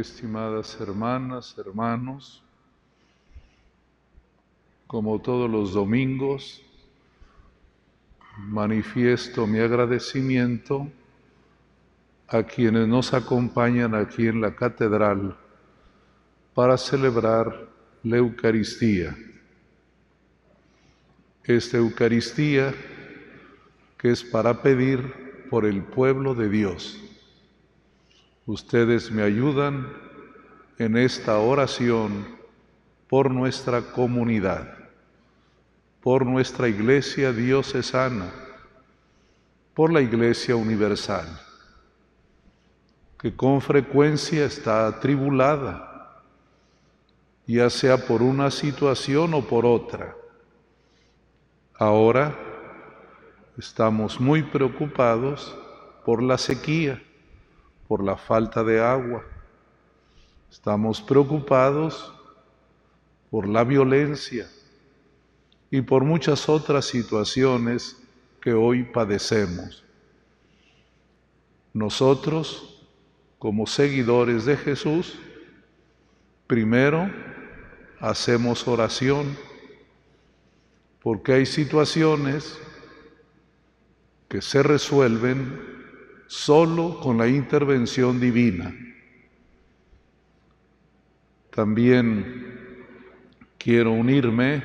estimadas hermanas, hermanos, como todos los domingos, manifiesto mi agradecimiento a quienes nos acompañan aquí en la catedral para celebrar la Eucaristía. Esta Eucaristía que es para pedir por el pueblo de Dios. Ustedes me ayudan en esta oración por nuestra comunidad, por nuestra iglesia diocesana, por la iglesia universal, que con frecuencia está atribulada, ya sea por una situación o por otra. Ahora estamos muy preocupados por la sequía, por la falta de agua. Estamos preocupados por la violencia y por muchas otras situaciones que hoy padecemos. Nosotros, como seguidores de Jesús, primero hacemos oración, porque hay situaciones que se resuelven solo con la intervención divina. También quiero unirme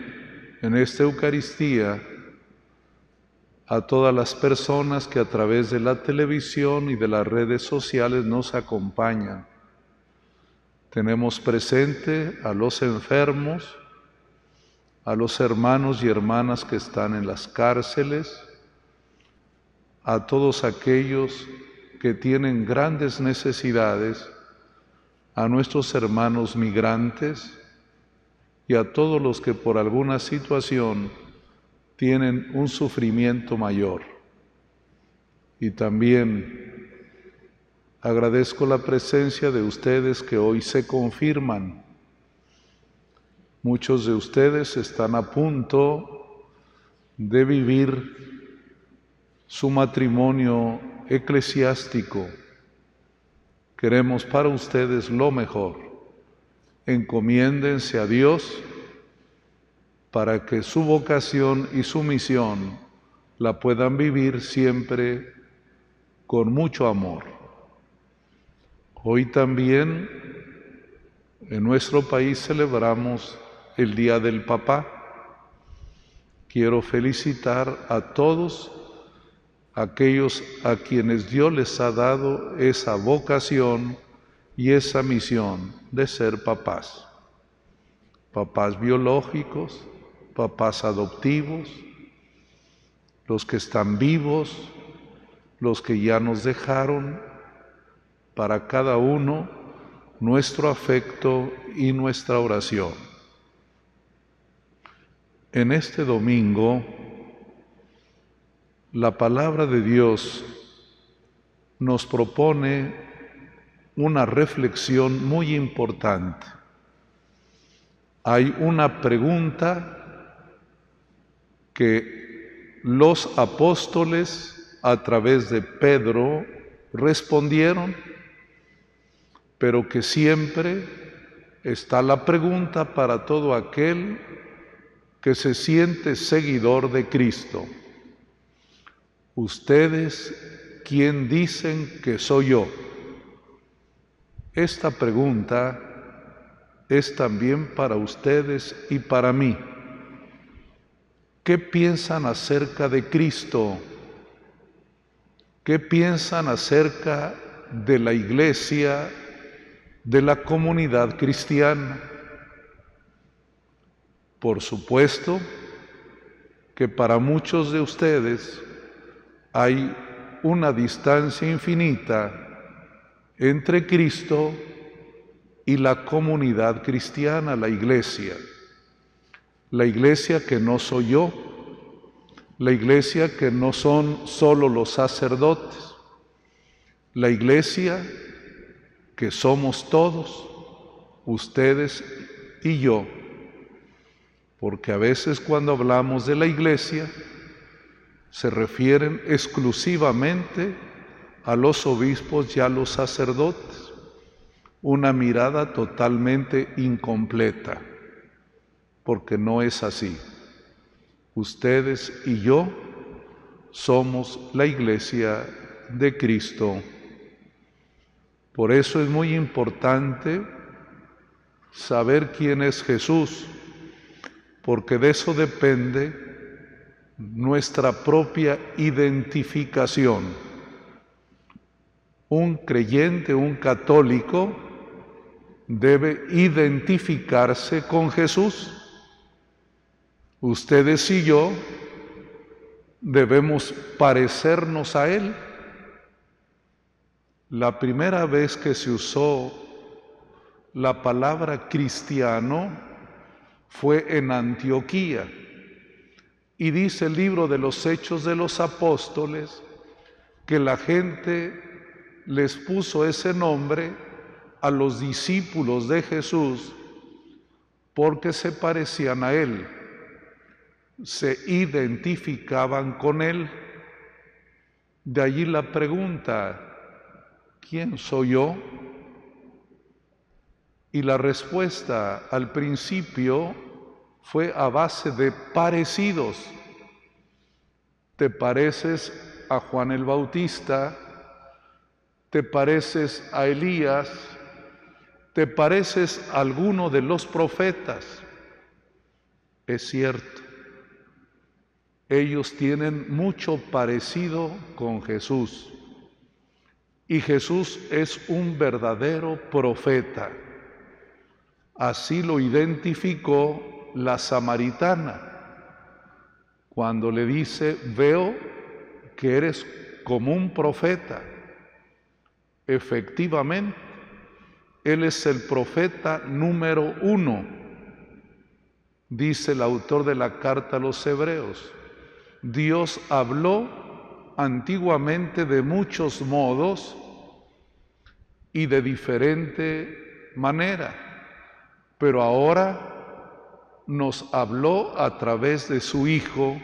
en esta Eucaristía a todas las personas que a través de la televisión y de las redes sociales nos acompañan. Tenemos presente a los enfermos, a los hermanos y hermanas que están en las cárceles, a todos aquellos que tienen grandes necesidades, a nuestros hermanos migrantes y a todos los que por alguna situación tienen un sufrimiento mayor. Y también agradezco la presencia de ustedes que hoy se confirman. Muchos de ustedes están a punto de vivir su matrimonio eclesiástico. Queremos para ustedes lo mejor. Encomiéndense a Dios para que su vocación y su misión la puedan vivir siempre con mucho amor. Hoy también en nuestro país celebramos el Día del Papá. Quiero felicitar a todos aquellos a quienes Dios les ha dado esa vocación y esa misión de ser papás. Papás biológicos, papás adoptivos, los que están vivos, los que ya nos dejaron, para cada uno nuestro afecto y nuestra oración. En este domingo la palabra de Dios nos propone una reflexión muy importante. Hay una pregunta que los apóstoles a través de Pedro respondieron, pero que siempre está la pregunta para todo aquel que se siente seguidor de Cristo. ¿Ustedes quién dicen que soy yo? Esta pregunta es también para ustedes y para mí. ¿Qué piensan acerca de Cristo? ¿Qué piensan acerca de la iglesia, de la comunidad cristiana? Por supuesto que para muchos de ustedes hay una distancia infinita entre Cristo y la comunidad cristiana, la iglesia. La iglesia que no soy yo, la iglesia que no son solo los sacerdotes, la iglesia que somos todos, ustedes y yo. Porque a veces cuando hablamos de la iglesia, se refieren exclusivamente a los obispos y a los sacerdotes. una mirada totalmente incompleta, porque no es así. Ustedes y yo somos la iglesia de Cristo. Por eso es muy importante saber quién es Jesús, porque de eso depende nuestra propia identificación. Un creyente, un católico, debe identificarse con Jesús. Ustedes y yo debemos parecernos a Él. La primera vez que se usó la palabra cristiano fue en Antioquía. Y dice el libro de los Hechos de los Apóstoles que la gente les puso ese nombre a los discípulos de Jesús porque se parecían a Él, se identificaban con Él. De allí la pregunta, ¿quién soy yo? Y la respuesta al principio fue a base de parecidos. ¿Te pareces a Juan el Bautista? ¿Te pareces a Elías? ¿Te pareces a alguno de los profetas? Es cierto, ellos tienen mucho parecido con Jesús. Y Jesús es un verdadero profeta. Así lo identificó la samaritana cuando le dice, veo que eres como un profeta. Efectivamente, él es el profeta número uno, dice el autor de la carta a los hebreos. Dios habló antiguamente de muchos modos y de diferente manera, pero ahora nos habló a través de su Hijo.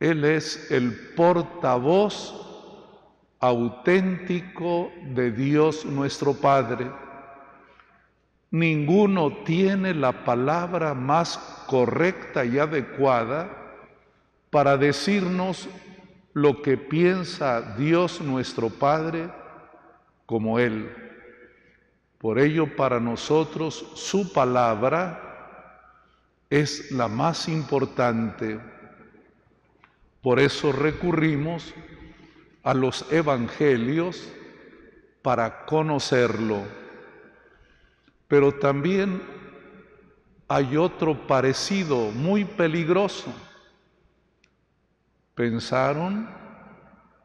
Él es el portavoz auténtico de Dios nuestro Padre. Ninguno tiene la palabra más correcta y adecuada para decirnos lo que piensa Dios nuestro Padre como Él. Por ello para nosotros su palabra es la más importante. Por eso recurrimos a los evangelios para conocerlo. Pero también hay otro parecido muy peligroso. Pensaron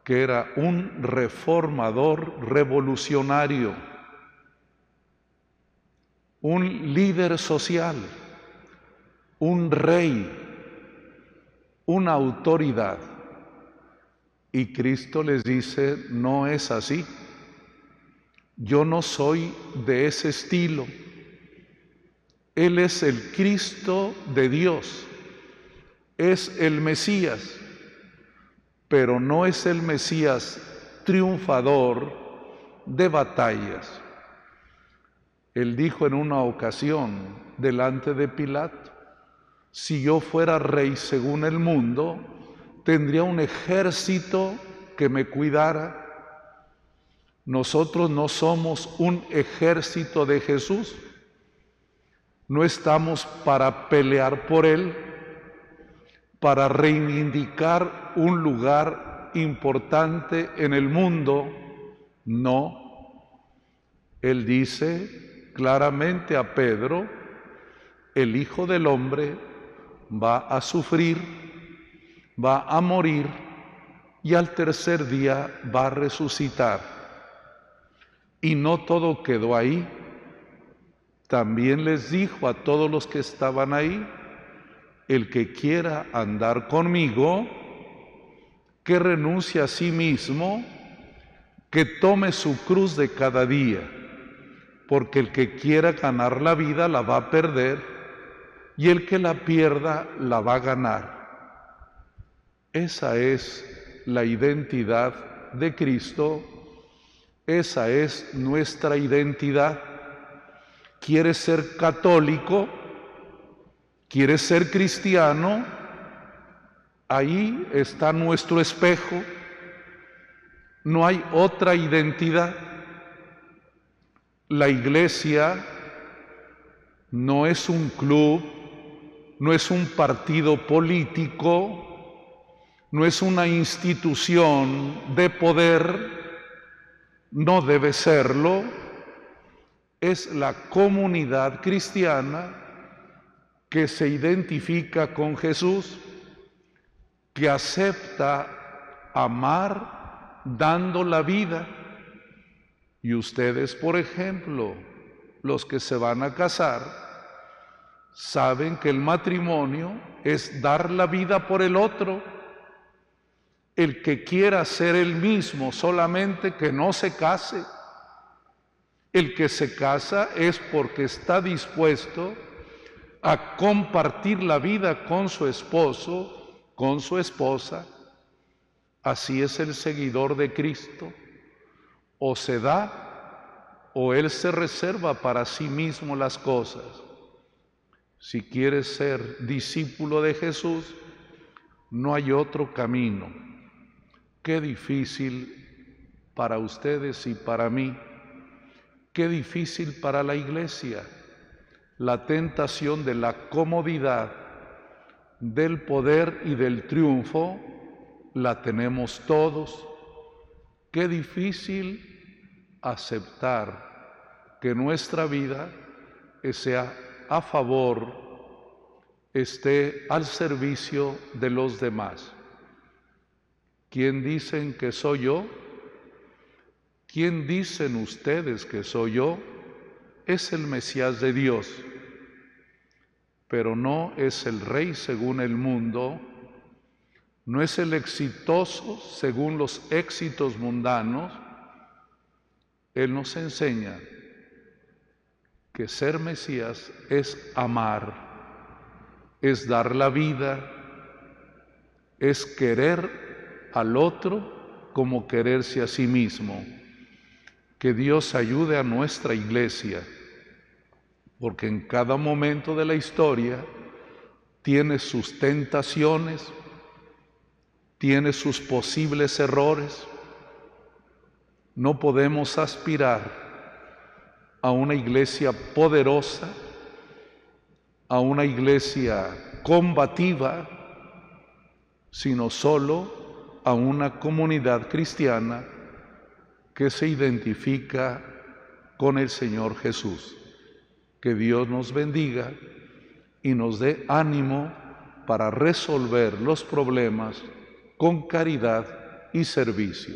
que era un reformador revolucionario, un líder social, un rey, una autoridad. Y Cristo les dice, no es así. Yo no soy de ese estilo. Él es el Cristo de Dios. Es el Mesías. Pero no es el Mesías triunfador de batallas. Él dijo en una ocasión delante de Pilato, si yo fuera rey según el mundo, tendría un ejército que me cuidara. Nosotros no somos un ejército de Jesús. No estamos para pelear por Él, para reivindicar un lugar importante en el mundo. No. Él dice claramente a Pedro, el Hijo del Hombre va a sufrir va a morir y al tercer día va a resucitar. Y no todo quedó ahí. También les dijo a todos los que estaban ahí, el que quiera andar conmigo, que renuncie a sí mismo, que tome su cruz de cada día, porque el que quiera ganar la vida la va a perder y el que la pierda la va a ganar. Esa es la identidad de Cristo. Esa es nuestra identidad. ¿Quieres ser católico? ¿Quieres ser cristiano? Ahí está nuestro espejo. No hay otra identidad. La iglesia no es un club, no es un partido político, no es una institución de poder, no debe serlo, es la comunidad cristiana que se identifica con Jesús, que acepta amar dando la vida. Y ustedes, por ejemplo, los que se van a casar, saben que el matrimonio es dar la vida por el otro. El que quiera ser el mismo, solamente que no se case. El que se casa es porque está dispuesto a compartir la vida con su esposo, con su esposa. Así es el seguidor de Cristo. O se da o él se reserva para sí mismo las cosas. Si quieres ser discípulo de Jesús, no hay otro camino. Qué difícil para ustedes y para mí. Qué difícil para la iglesia la tentación de la comodidad, del poder y del triunfo, la tenemos todos. Qué difícil aceptar que nuestra vida sea a favor, esté al servicio de los demás. ¿Quién dicen que soy yo? ¿Quién dicen ustedes que soy yo? Es el Mesías de Dios pero no es el rey según el mundo, no es el exitoso según los éxitos mundanos. Él nos enseña que ser Mesías es amar, es dar la vida, es querer al otro como quererse a sí mismo. Que Dios ayude a nuestra iglesia porque en cada momento de la historia tiene sus tentaciones, tiene sus posibles errores. No podemos aspirar a una iglesia poderosa, a una iglesia combativa, sino solo a una comunidad cristiana que se identifica con el Señor Jesús. Que Dios nos bendiga y nos dé ánimo para resolver los problemas con caridad y servicio.